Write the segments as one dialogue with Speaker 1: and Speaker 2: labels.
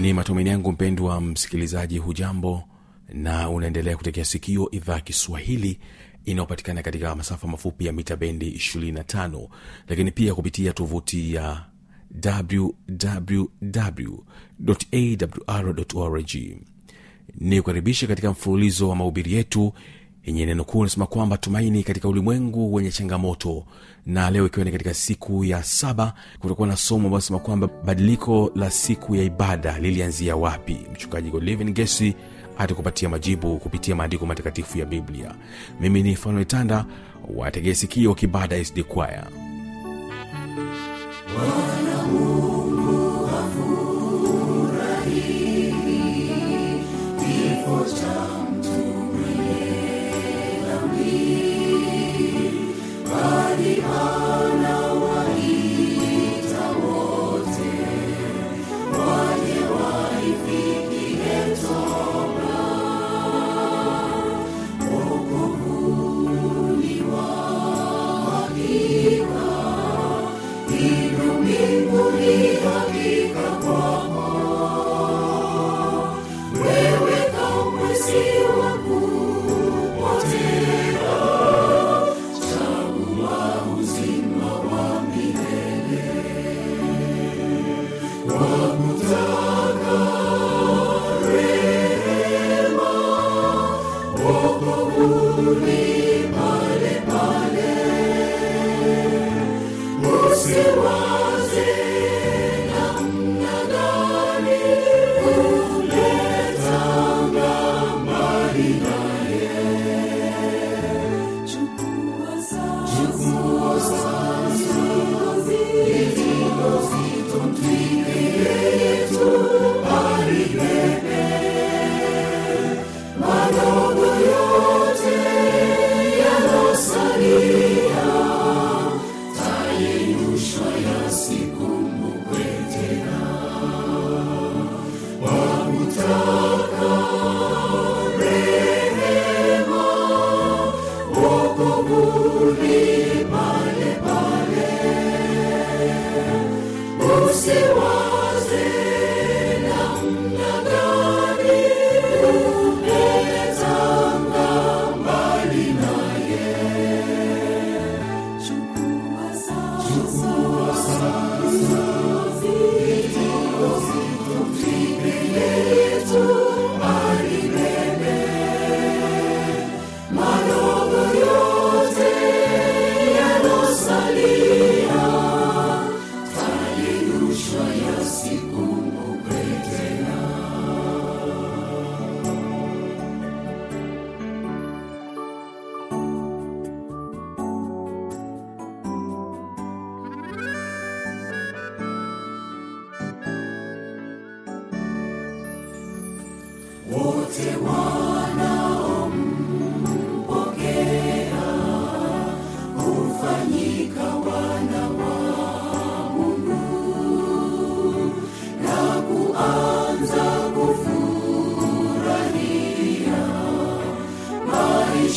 Speaker 1: ni matumaini yangu mpendwa msikilizaji hujambo na unaendelea kutekea sikio idhaa ya kiswahili inayopatikana katika masafa mafupi ya mita bendi 25 lakini pia kupitia tovuti ya wwwawr org ni kukaribisha katika mfululizo wa mahubiri yetu yenye neno kuu linasema kwamba tumaini katika ulimwengu wenye changamoto na leo ikiwa ni katika siku ya saba kutokuwa na somo ambayo sema kwamba badiliko la siku ya ibada lilianzia wapi mchungaji livin gesi atakupatia majibu kupitia maandiko matakatifu ya biblia mimi ni fanuetanda wategesikio kibada sd kwaya Bwana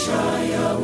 Speaker 1: Shaya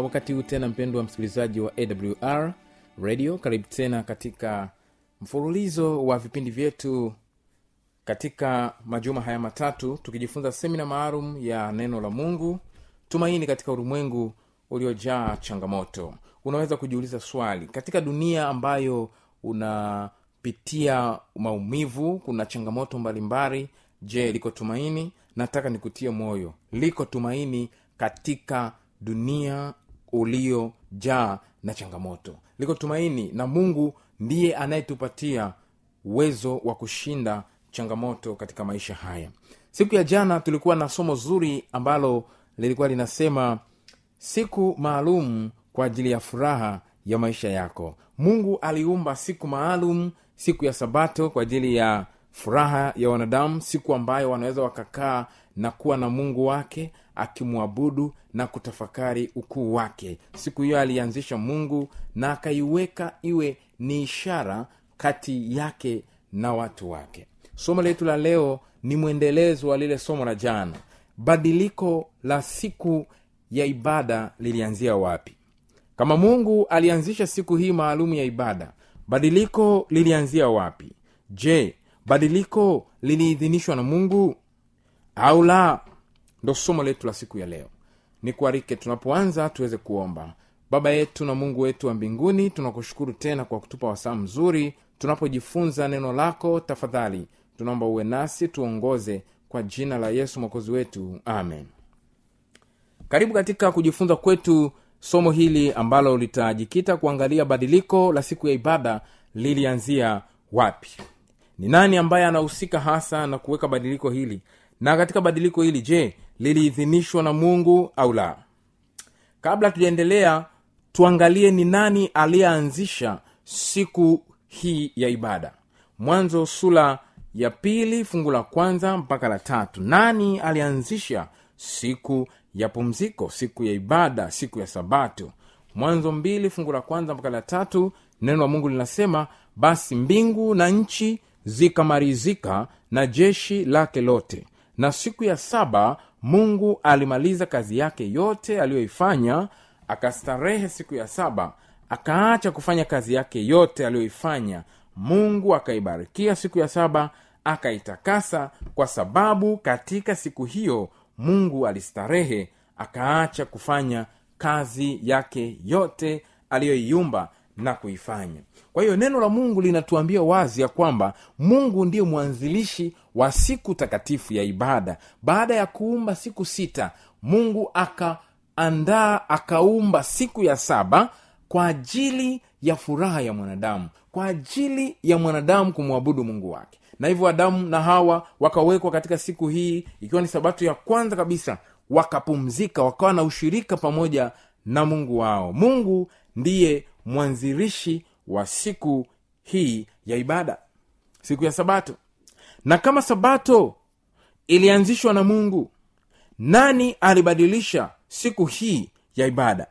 Speaker 1: wakati huu tena mpendwa msikilizaji wa awr radio karibu tena katika mfululizo wa vipindi vyetu katika majuma haya matatu tukijifunza semina maalum ya neno la mungu tumaini katika ulimwengu uliojaa changamoto unaweza kujiuliza swali katika dunia ambayo unapitia maumivu kuna changamoto mbalimbali je liko tumaini nataka nikutie moyo liko tumaini katika dunia uliojaa na changamoto liko tumaini na mungu ndiye anayetupatia uwezo wa kushinda changamoto katika maisha haya siku ya jana tulikuwa na somo zuri ambalo lilikuwa linasema siku maalum kwa ajili ya furaha ya maisha yako mungu aliumba siku maalum siku ya sabato kwa ajili ya furaha ya wanadamu siku ambayo wanaweza wakakaa na kuwa na mungu wake akimwabudu na kutafakari ukuu wake siku hiyo alianzisha mungu na akaiweka iwe ni ishara kati yake na watu wake somo letu la leo ni mwendelezo wa lile somo la jana badiliko la siku ya ibada lilianzia wapi kama mungu alianzisha siku hii maalumu ya ibada badiliko lilianzia wapi je badiliko liliidhinishwa na mungu au la ndo somo letu la siku ya leo nikuarike tunapoanza tuweze kuomba baba yetu na mungu wetu wa mbinguni tunakushukuru tena kwa kutupa wasaa mzuri tunapojifunza neno lako tafadhali tunaomba uwe nasi tuongoze kwa jina la yesu mwokozi wetu amen karibu katika kujifunza kwetu somo hili ambalo litajikita kuangalia badiliko la siku ya ibada lilianzia wapi ni nani ambaye anahusika hasa na kuweka badiliko hili na katika badiliko hili je liliidhinishwa na mungu au la kabla tujaendelea tuangalie ni nani aliyeanzisha siku hii ya ibada mwanzo sula ya pili fungu la kwanza mpaka la tatu nani alianzisha siku ya pumziko siku ya ibada siku ya sabato mwanzo mbili fungu la kwanza mpaka la tatu neno la mungu linasema basi mbingu na nchi zikamarizika na jeshi lake lote na siku ya saba mungu alimaliza kazi yake yote aliyoifanya akastarehe siku ya saba akaacha kufanya kazi yake yote aliyoifanya mungu akaibarikia siku ya saba akaitakasa kwa sababu katika siku hiyo mungu alistarehe akaacha kufanya kazi yake yote aliyoiumba na kuifanya kwa hiyo neno la mungu linatuambia wazi ya kwamba mungu ndiye mwanzilishi wa siku takatifu ya ibada baada ya kuumba siku sita mungu akaandaa akaumba siku ya saba kwa ajili ya furaha ya mwanadamu kwa ajili ya mwanadamu kumwabudu mungu wake na hivyo adamu na hawa wakawekwa katika siku hii ikiwa ni sabato ya kwanza kabisa wakapumzika wakawa na ushirika pamoja na mungu wao mungu ndiye mwanzilishi wa siku hii ya ibada siku ya sabato na kama sabato ilianzishwa na mungu nani alibadilisha siku hii ya ibada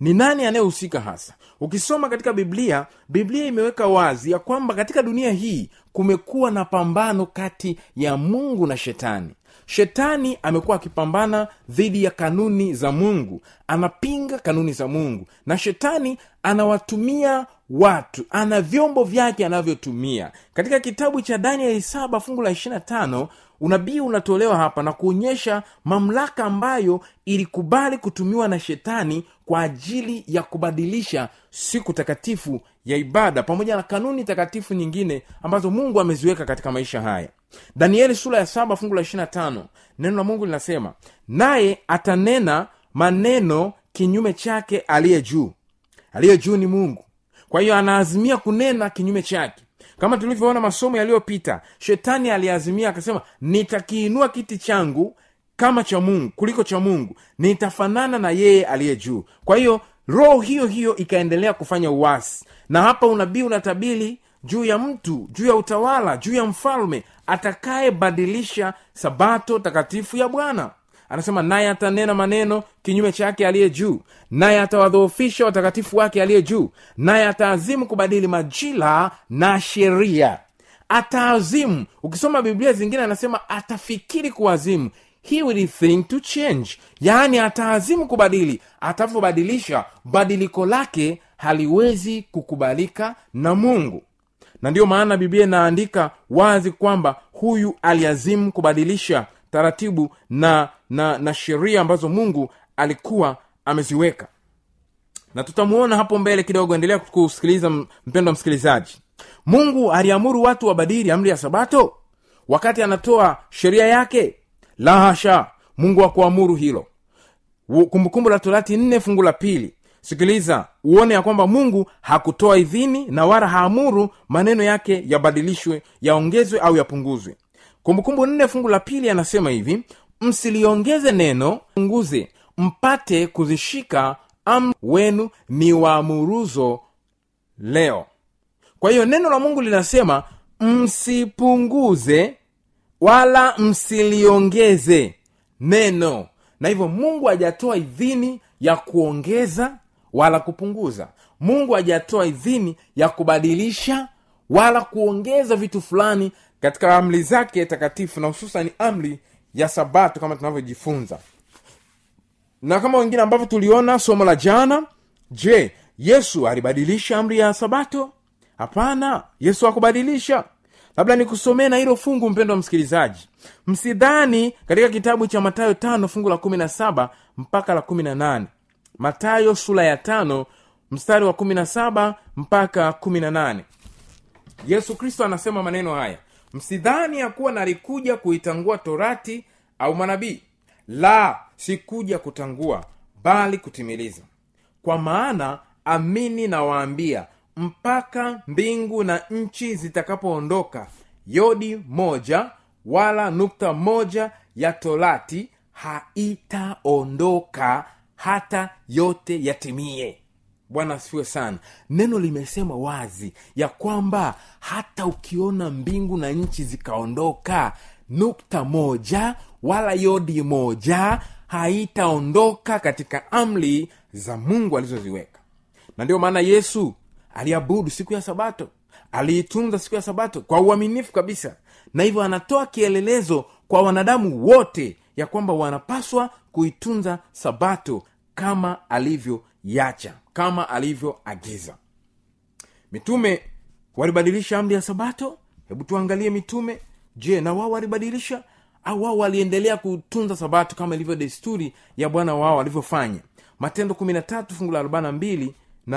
Speaker 1: ni nani anayehusika hasa ukisoma katika biblia biblia imeweka wazi ya kwamba katika dunia hii kumekuwa na pambano kati ya mungu na shetani shetani amekuwa akipambana dhidi ya kanuni za mungu anapinga kanuni za mungu na shetani anawatumia watu ana vyombo vyake anavyotumia katika kitabu cha danieli saba fungu la ishirina tano unabii unatolewa hapa na kuonyesha mamlaka ambayo ilikubali kutumiwa na shetani kwa ajili ya kubadilisha siku takatifu ya ibada pamoja na kanuni takatifu nyingine ambazo mungu ameziweka katika maisha haya danieli sura ya saba fungu la ishirina tano neno la mungu linasema naye atanena maneno kinyume chake aliye juu aliye juu ni mungu kwa hiyo anaazimia kunena kinyume chake kama tulivyoona masomo yaliyopita shetani aliazimia akasema nitakiinua kiti changu kama cha mungu kuliko cha mungu nitafanana na yeye aliye juu kwa hiyo roho hiyo hiyo ikaendelea kufanya uwasi na hapa unabii unatabili juu ya mtu juu ya utawala juu ya mfalme atakayebadilisha sabato takatifu ya bwana anasema naye atanena maneno kinyume chake aliye juu naye atawadhoofisha watakatifu wake aliye juu naye ataazimu kubadili majila na sheria ataazimu ukisoma biblia zingine anasema atafikiri kuazimu he will think to change yaani ataazimu kubadili atavobadilisha badiliko lake haliwezi kukubalika na mungu na ndiyo maana biblia inaandika wazi kwamba huyu aliazimu kubadilisha taratibu na na na sheria ambazo mungu alikuwa ameziweka na tutamuona hapo mbele kidogo endelea kusikiliza mpendwa msikilizaji mungu aliamuru watu wabadili amri ya sabato wakati anatoa sheria yake lahasha mungu akuamuru hilo kumbukumbu la torati nne fungu la pili sikiliza uone ya kwamba mungu hakutoa idhini na wala haamuru maneno yake yabadilishwe yaongezwe au yapunguzwe kumbukumbu nne fungu la pili anasema hivi msiliongeze neno punguze mpate kuzishika am wenu ni waamuruzo leo kwa hiyo neno la mungu linasema msipunguze wala msiliongeze neno na hivyo mungu hajatoa idhini ya kuongeza wala kupunguza mungu hajatoa idhini ya kubadilisha wala kuongeza vitu fulani katika amri zake takatifu na hususan amri ya sabato kama tunavyojifunza na kama wengine ambavyo tuliona somo la jana je yesu alibadilisha amri ya sabato hapana yesu hakubadilisha labda nikusomee na hilo fungu mpendo wa msikilizaji msidhani katika kitabu cha matayo tano fungu la kumi na saba mpaka la kumi na nane matayo sula ya tano mstari wa saba mpaka kumi yesu kristo anasema maneno haya msidhani ya kuwa nalikuja kuitangua torati au manabii la sikuja kutangua bali kutimiliza kwa maana amini nawaambia mpaka mbingu na nchi zitakapoondoka yodi moja wala nukta moja ya torati haitaondoka hata yote yatimie bwana asifiwe sana neno limesema wazi ya kwamba hata ukiona mbingu na nchi zikaondoka nukta moja wala yodi moja haitaondoka katika amri za mungu alizoziweka na ndiyo maana yesu aliabudu siku ya sabato aliitunza siku ya sabato kwa uaminifu kabisa na hivyo anatoa kielelezo kwa wanadamu wote ya kwamba wanapaswa kuitunza sabato kama alivyoyacha kama alivyoagiza mitume walibadilisha amri ya sabato hebu tuangalie mitume je na wao walibadilisha au wao waliendelea kutunza sabato kama ilivyo desturi ya bwana wao alivyofanya matendo fungu la na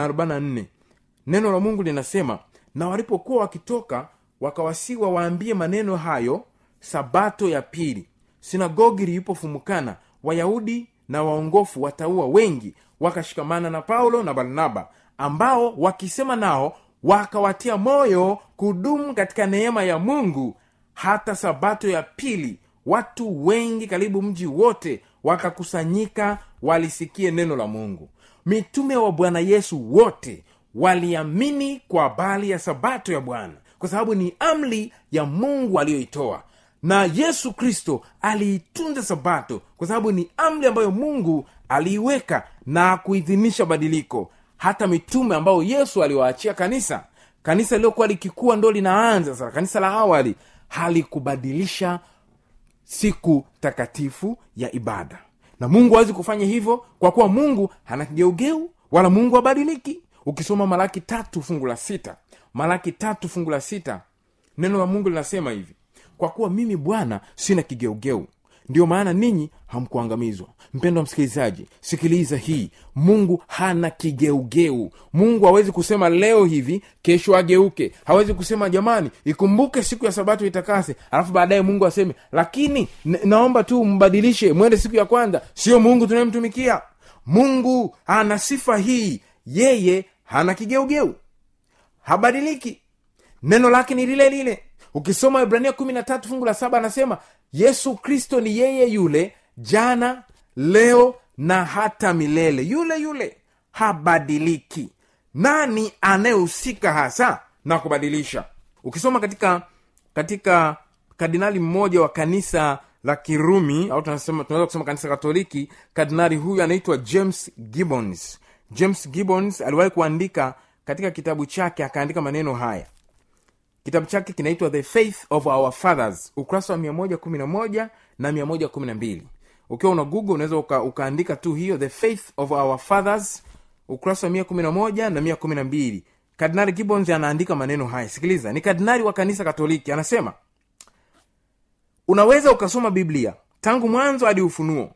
Speaker 1: 44 neno la mungu linasema na walipokuwa wakitoka wakawasiwa waambie maneno hayo sabato ya pili sinagogi lilipofumukana wayahudi na waongofu wataua wengi wakashikamana na paulo na barnaba ambao wakisema nao wakawatia moyo kudumu katika neema ya mungu hata sabato ya pili watu wengi karibu mji wote wakakusanyika walisikie neno la mungu mitume wa bwana yesu wote waliamini kwa bali ya sabato ya bwana kwa sababu ni amri ya mungu aliyoitoa na yesu kristo aliitunza sabato kwa sababu ni amri ambayo mungu aliiweka na kuidhinisha badiliko hata mitume ambayo yesu aliwaachia kanisa kanisa liliokuwa likikuwa ndo linaanza sasa kanisa la awali halikubadilisha siku takatifu ya ibada na mungu awezi kufanya hivyo kwa kuwa mungu hana kigeugeu wala mungu habadiliki ukisoma malaki tatu fungu la sita malaki tatu fungu la sita neno la mungu linasema hivi kwa kuwa mimi bwana sina kigeugeu ndiyo maana ninyi hamkuangamizwa mpendo wa msikilizaji sikiliza hii mungu hana kigeugeu mungu hawezi kusema leo hivi kesho ageuke hawezi kusema jamani ikumbuke siku ya sabato itakase alafu baadaye mungu aseme lakini naomba tu mbadilishe mwende siku ya kwanza sio mungu tunayemtumikia mungu ana sifa hii yeye hana kigeugeu habadiliki neno lake ni lile lile ukisoma ibrania kumi na tatu fungu la saba anasema yesu kristo ni yeye yule jana leo na hata milele yule yule habadiliki nani anayehusika hasa na kubadilisha ukisoma katika katika kardinali mmoja wa kanisa la kirumi au tunaweza kusema kanisa katoliki kardinali huyu anaitwa james gibbons james gibbons aliwahi kuandika katika kitabu chake akaandika maneno haya kitabu chake kinaitwa the faith of our fathers ukurasa wa mia na moja na mia moja kumi na mbili ukiwa una google unaweza uka, ukaandika tu hiyo the faith of our fathers ukurasa wa mia na moja na mia anaandika maneno haya sikiliza ni kardinali wa kanisa katoliki anasema unaweza ukasoma biblia tangu mwanzo hadi ufunuo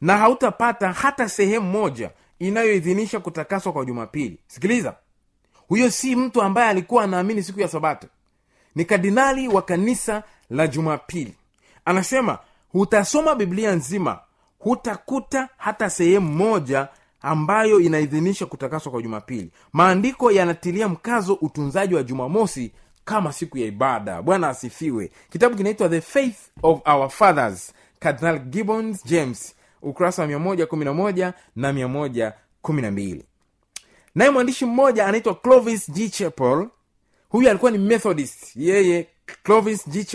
Speaker 1: na hautapata hata sehemu moja inayoidhinisha kutakaswa kwa jumapili sikiliza huyo si mtu ambaye alikuwa anaamini siku ya sabato ni kardinali wa kanisa la jumapili anasema hutasoma biblia nzima hutakuta hata sehemu moja ambayo inaidhinisha kutakaswa kwa jumapili maandiko yanatilia mkazo utunzaji wa jumamosi kama siku ya ibada bwana asifiwe kitabu kinaitwa the faith of our fathers cardinal gibbons james ukurasa wa 111 na 112 naye mwandishi mmoja anaitwa clovis g chapel huyu alikuwa ni methodist yeye clovis g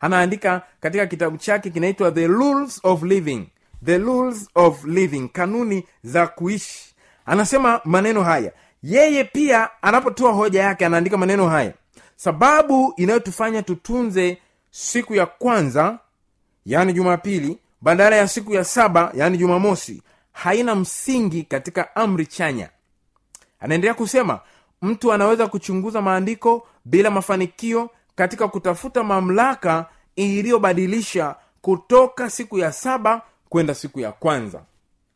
Speaker 1: anaandika katika kitabu chake kinaitwa the rules of living the rules of living kanuni za kuishi anasema maneno haya yeye pia anapotoa hoja yake anaandika maneno haya sababu inayotufanya tutunze siku ya kwanza yani jumapili badala ya siku ya saba yaani jumamosi haina msingi katika amri chanya anaendelea kusema mtu anaweza kuchunguza maandiko bila mafanikio katika kutafuta mamlaka iliyobadilisha kutoka siku ya saba kwenda siku ya kwanza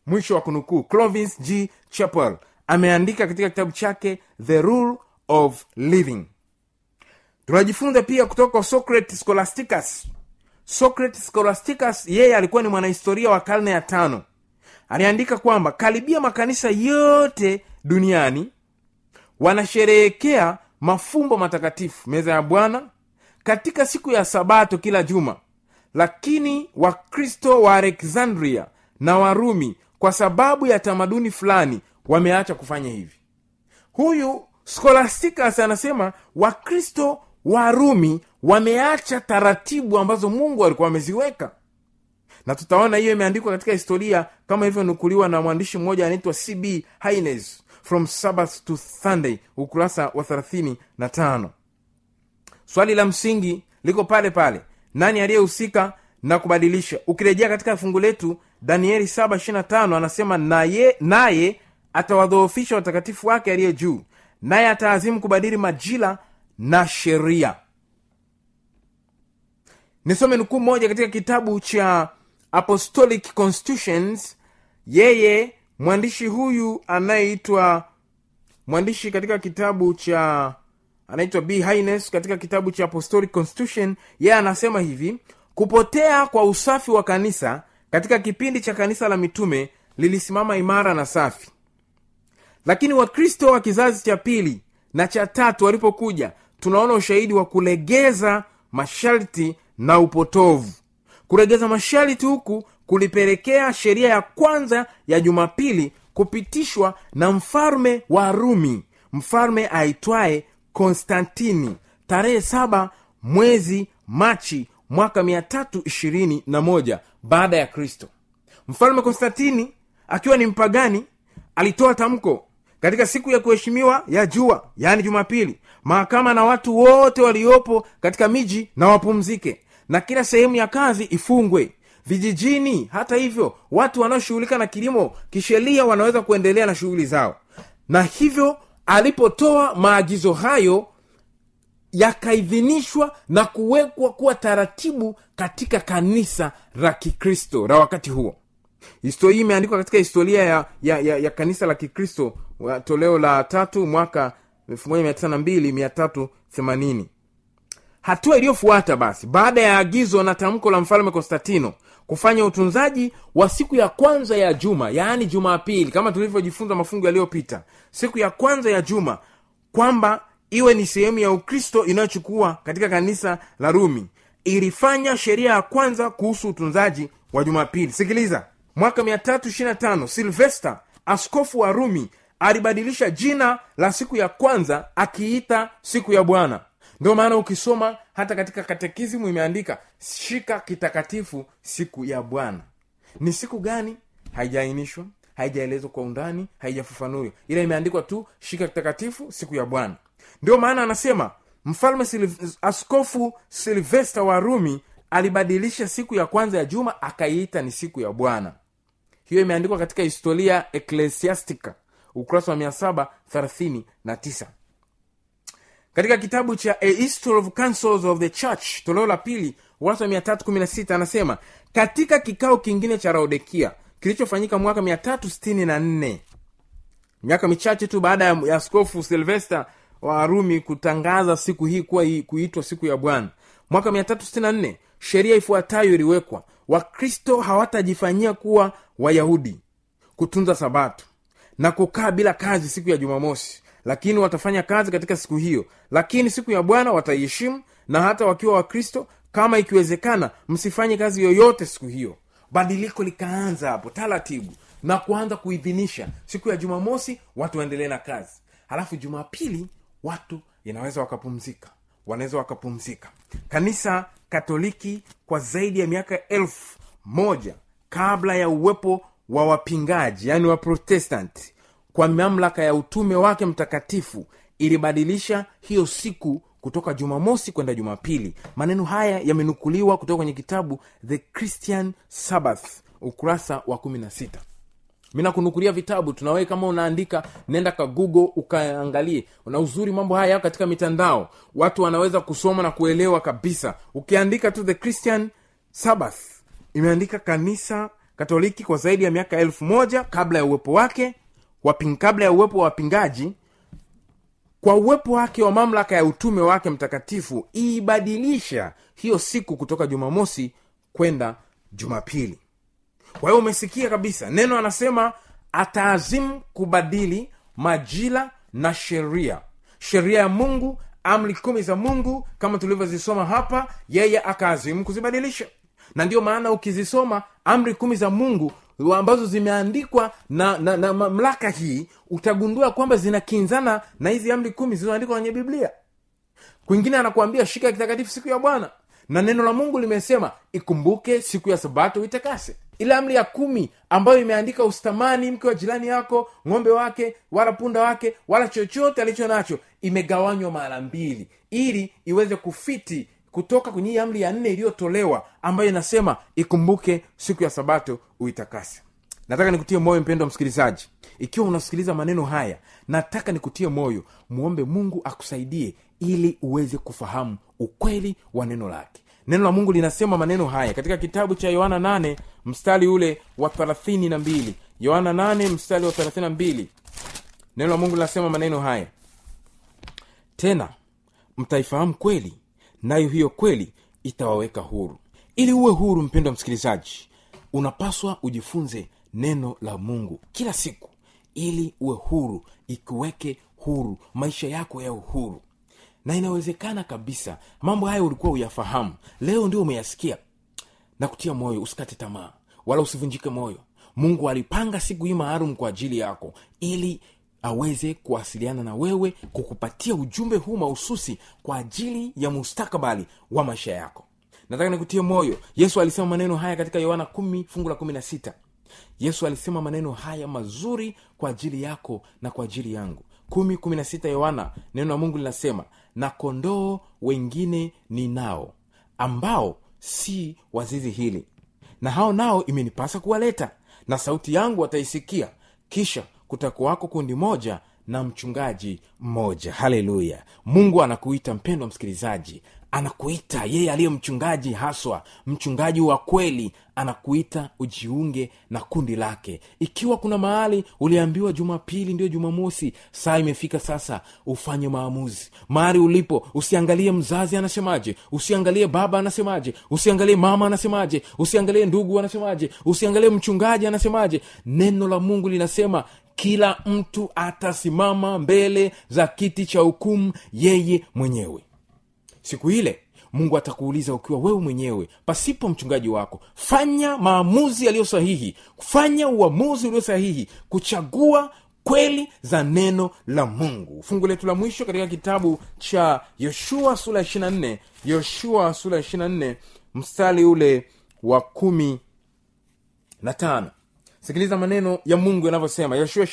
Speaker 1: mwisho wa kunukuu clovis g chapel ameandika katika kitabu chake the rule of living tunajifunza pia kutoka socrates scholasticus socrates scholasticus yeye alikuwa ni mwanahistoria wa karne ya tano aliandika kwamba karibia makanisa yote duniani wanasherehekea mafumbo matakatifu meza ya bwana katika siku ya sabato kila juma lakini wakristo wa aleksandria na warumi kwa sababu ya tamaduni fulani wameacha kufanya hivi huyu skolasticus anasema wakristo warumi wameacha taratibu ambazo mungu alikuwa ameziweka na tutaona hiyo imeandikwa katika historia kama ilivyonukuliwa na mwandishi mmoja anaitwa cb hines from sabbath to sunday ukurasa wa 35 swali la msingi liko pale pale nani aliyehusika na kubadilisha ukirejea katika fungu letu danieli 725 anasema naye naye atawadhoofisha watakatifu wake aliye juu naye ataazimu kubadili majila na sheria nisome nukuu moja katika kitabu cha apostolic constitutions yeye mwandishi huyu anayeitwa mwandishi katika kitabu cha anaitwa b hines katika kitabu cha apostolic constitution yeye anasema hivi kupotea kwa usafi wa kanisa katika kipindi cha kanisa la mitume lilisimama imara na safi lakini wakristo wa kizazi cha pili na cha tatu walipokuja tunaona ushahidi wa kulegeza masharti na upotovu kulegeza masharti huku kulipelekea sheria ya kwanza ya jumapili kupitishwa na mfalme wa rumi mfalme aitwaye konstantini tarehe saba mwezi machi mwaka mia tatu baada ya kristo mfalme konstantini akiwa ni mpagani alitoa tamko katika siku ya kuheshimiwa ya jua yaani jumapili mahakama na watu wote waliopo katika miji na wapumzike na kila sehemu ya kazi ifungwe vijijini hata hivyo watu wanaoshughulika na kilimo kisheria wanaweza kuendelea na shughuli zao na hivyo alipotoa maagizo hayo yakaidhinishwa na kuwekwa kuwa taratibu katika kanisa la kikristo la wakati huo historia hii imeandikwa katika historia ya, ya, ya, ya kanisa la kikristo toleo la tatu mwaka 1982 hatua iliyofuata basi baada ya agizo na tamko la mfalme konstantino kufanya utunzaji wa siku ya kwanza ya juma yaani jumapili kama tulivyojifunza mafungo yaliyopita siku ya kwanza ya juma kwamba iwe ni sehemu ya ukristo inayochukua katika kanisa la rumi ilifanya sheria ya kwanza kuhusu utunzaji wa jumapili sikiliza mwaka 325 silvesta askofu wa rumi alibadilisha jina la siku ya kwanza akiita siku ya bwana ndio maana ukisoma hata katika katekisimu imeandika shika kitakatifu siku ya bwana ni siku gani haijaainishwa haijaelezwa kwa undani haijafafanuliwa ila imeandikwa tu shika kitakatifu siku ya bwana ndio maana anasema mfalme Silv- askofu silvesta wa rumi alibadilisha siku ya kwanza ya juma akaiita ni siku ya bwana hiyo imeandikwa katika historia eklesiastika ukurasa wa 739 katika kitabu cha a history of councils of the church toleo la pili urasa 316 anasema katika kikao kingine cha laodekia kilichofanyika mwaka 364 miaka michache tu baada ya askofu silvester wa arumi kutangaza siku hii kuwa kuitwa siku ya bwana mwaka 364 sheria ifuatayo iliwekwa wakristo hawatajifanyia kuwa wayahudi kutunza sabatu na kukaa bila kazi siku ya jumamosi lakini watafanya kazi katika siku hiyo lakini siku ya bwana wataiheshimu na hata wakiwa wakristo kama ikiwezekana msifanye kazi yoyote siku hiyo badiliko likaanza hapo taratibu na kuanza kuidhinisha siku ya jumamosi watu waendelee na kazi halafu jumapili watu inaweza wakapumzika wanaweza wakapumzika kanisa katoliki kwa zaidi ya miaka elfu moja kabla ya uwepo wa wapingaji yaani waprotestanti kwa mamlaka ya utume wake mtakatifu ilibadilisha hiyo siku kutoka jumamosi kwenda jumapili maneno haya yamenukuliwa kutoka kwenye kitabu the christian sabbath ukurasa wa kumi na sita mi nakunukulia vitabu tunawe kama unaandika nenda ka google ukaangalie na uzuri mambo haya yao katika mitandao watu wanaweza kusoma na kuelewa kabisa ukiandika tu the christian sabbath imeandika kanisa katoliki kwa zaidi ya miaka elfu moja kabla ya uwepo wake waping, kabla ya uwepo wa wapingaji kwa uwepo wake wa mamlaka ya utume wake mtakatifu iibadilisha hiyo siku kutoka jumamosi kwenda jumapili kwa hiyo umesikia kabisa neno anasema ataazimu kubadili majila na sheria sheria ya mungu amri kumi za mungu kama tulivyozisoma hapa yeye akaazimu kuzibadilisha na ndiyo maana ukizisoma amri kumi za mungu ambazo zimeandikwa na, na, na mamlaka hii utagundua kwamba zinakinzana na hizi amri kumi zilizoandikwa kwenye biblia kwingine anakuambia shika kitakatifu siku ya bwana na neno la mungu limesema ikumbuke siku ya sabato uitakase ile amri ya kumi ambayo imeandika ustamani mke wa jirani yako ng'ombe wake wala punda wake wala chochote alicho nacho imegawanywa mara mbili ili iweze kufiti kutoka kwenye hii amri ya nne iliyotolewa ambayo inasema ikumbuke siku ya sabato uitakase nataka nikutie moyo mpendo msikilizaji ikiwa unasikiliza maneno haya nataka nikutie moyo muombe mungu akusaidie ili uweze kufahamu ukweli wa neno lake neno la mungu linasema maneno haya katika kitabu cha yohana 8 mstari ule wa 32 yohana 8 mstari wa 32 neno la mungu linasema maneno haya tena mtaifahamu kweli nayo hiyo kweli itawaweka huru ili uwe huru mpendo wa msikilizaji unapaswa ujifunze neno la mungu kila siku ili uwe huru ikuweke huru maisha yako ya uhuru na inawezekana kabisa mambo hayo ulikuwa uyafahamu leo ndio umeyasikia na kutia moyo usikate tamaa wala usivunjike moyo mungu alipanga siku hii maalum kwa ajili yako ili aweze kuwasiliana na wewe kukupatia ujumbe huu mahususi kwa ajili ya mustakabali wa maisha yako nataka nikutie moyo yesu alisema maneno haya katika yohana fungu la 16 yesu alisema maneno haya mazuri kwa ajili yako na kwa ajili yangu 116 yohana neno la mungu linasema na kondoo wengine ninao ambao si wazizi hili na hao nao imenipasa kuwaleta na sauti yangu wataisikia kisha kutakuwako kundi moja na mchungaji mmoja haleluya mungu anakuita mpendo msikilizaji anakuita yeye aliye mchungaji haswa mchungaji wa kweli anakuita ujiunge na kundi lake ikiwa kuna mahali uliambiwa jumapili ndiyo jumamosi saa imefika sasa ufanye maamuzi mahali ulipo usiangalie mzazi anasemaje usiangalie baba anasemaje usiangalie mama anasemaje usiangalie ndugu anasemaje usiangalie mchungaji anasemaje neno la mungu linasema kila mtu atasimama mbele za kiti cha hukumu yeye mwenyewe siku ile mungu atakuuliza ukiwa wewe mwenyewe pasipo mchungaji wako fanya maamuzi yaliyo sahihi fanya uamuzi ulio sahihi kuchagua kweli za neno la mungu fungu letu la mwisho katika kitabu cha yoshua sura ya 24 yoshua sura ya 24 mstari ule wa kumi na tano sikiliza maneno ya mungu yanavyosema yoshua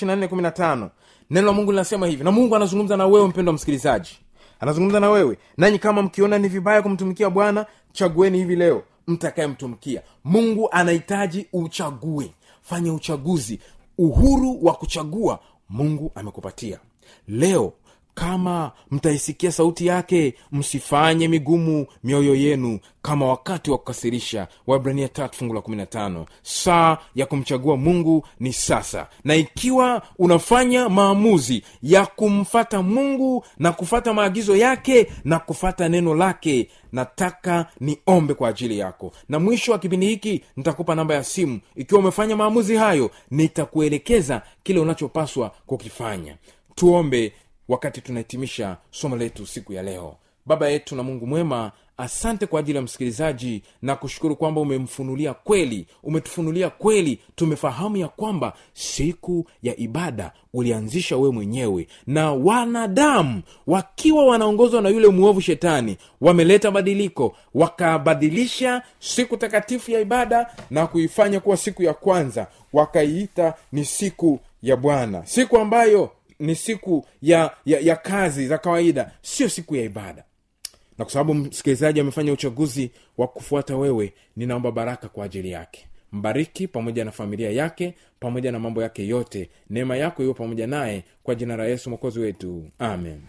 Speaker 1: neno la mungu linasema hivi na mungu anazungumza na wewe mpendo wa msikilizaji anazungumza na wewe nanyi kama mkiona ni vibaya kumtumikia bwana chagueni hivi leo mtakayemtumikia mungu anahitaji uchague fanye uchaguzi uhuru wa kuchagua mungu amekupatia leo kama mtaisikia sauti yake msifanye migumu mioyo yenu kama wakati wa kukasirisha waibrania tatu fungu la kumi na tano saa ya kumchagua mungu ni sasa na ikiwa unafanya maamuzi ya kumfata mungu na kufata maagizo yake na kufata neno lake nataka niombe kwa ajili yako na mwisho wa kipindi hiki nitakupa namba ya simu ikiwa umefanya maamuzi hayo nitakuelekeza kile unachopaswa kukifanya tuombe wakati tunahitimisha somo letu siku ya leo baba yetu na mungu mwema asante kwa ajili ya msikilizaji na kushukuru kwamba umemfunulia kweli umetufunulia kweli tumefahamu ya kwamba siku ya ibada ulianzisha wewe mwenyewe na wanadamu wakiwa wanaongozwa na yule mwovu shetani wameleta badiliko wakabadilisha siku takatifu ya ibada na kuifanya kuwa siku ya kwanza wakaiita ni siku ya bwana siku ambayo ni siku ya, ya ya kazi za kawaida sio siku ya ibada na kwa sababu msikilizaji amefanya uchaguzi wa kufuata wewe ninaomba baraka kwa ajili yake mbariki pamoja na familia yake pamoja na mambo yake yote neema yako iwe pamoja naye kwa jina la yesu mwokozi wetu amen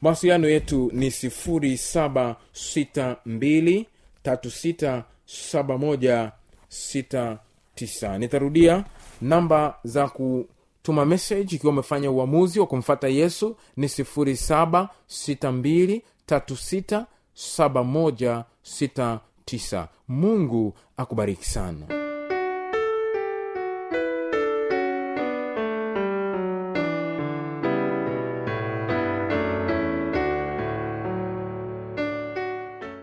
Speaker 1: mawasiliano yetu ni 762367169 nitarudia namba za ku tuma meseji ikiwa umefanya uamuzi wa kumfata yesu ni 71 69 mungu akubariki sana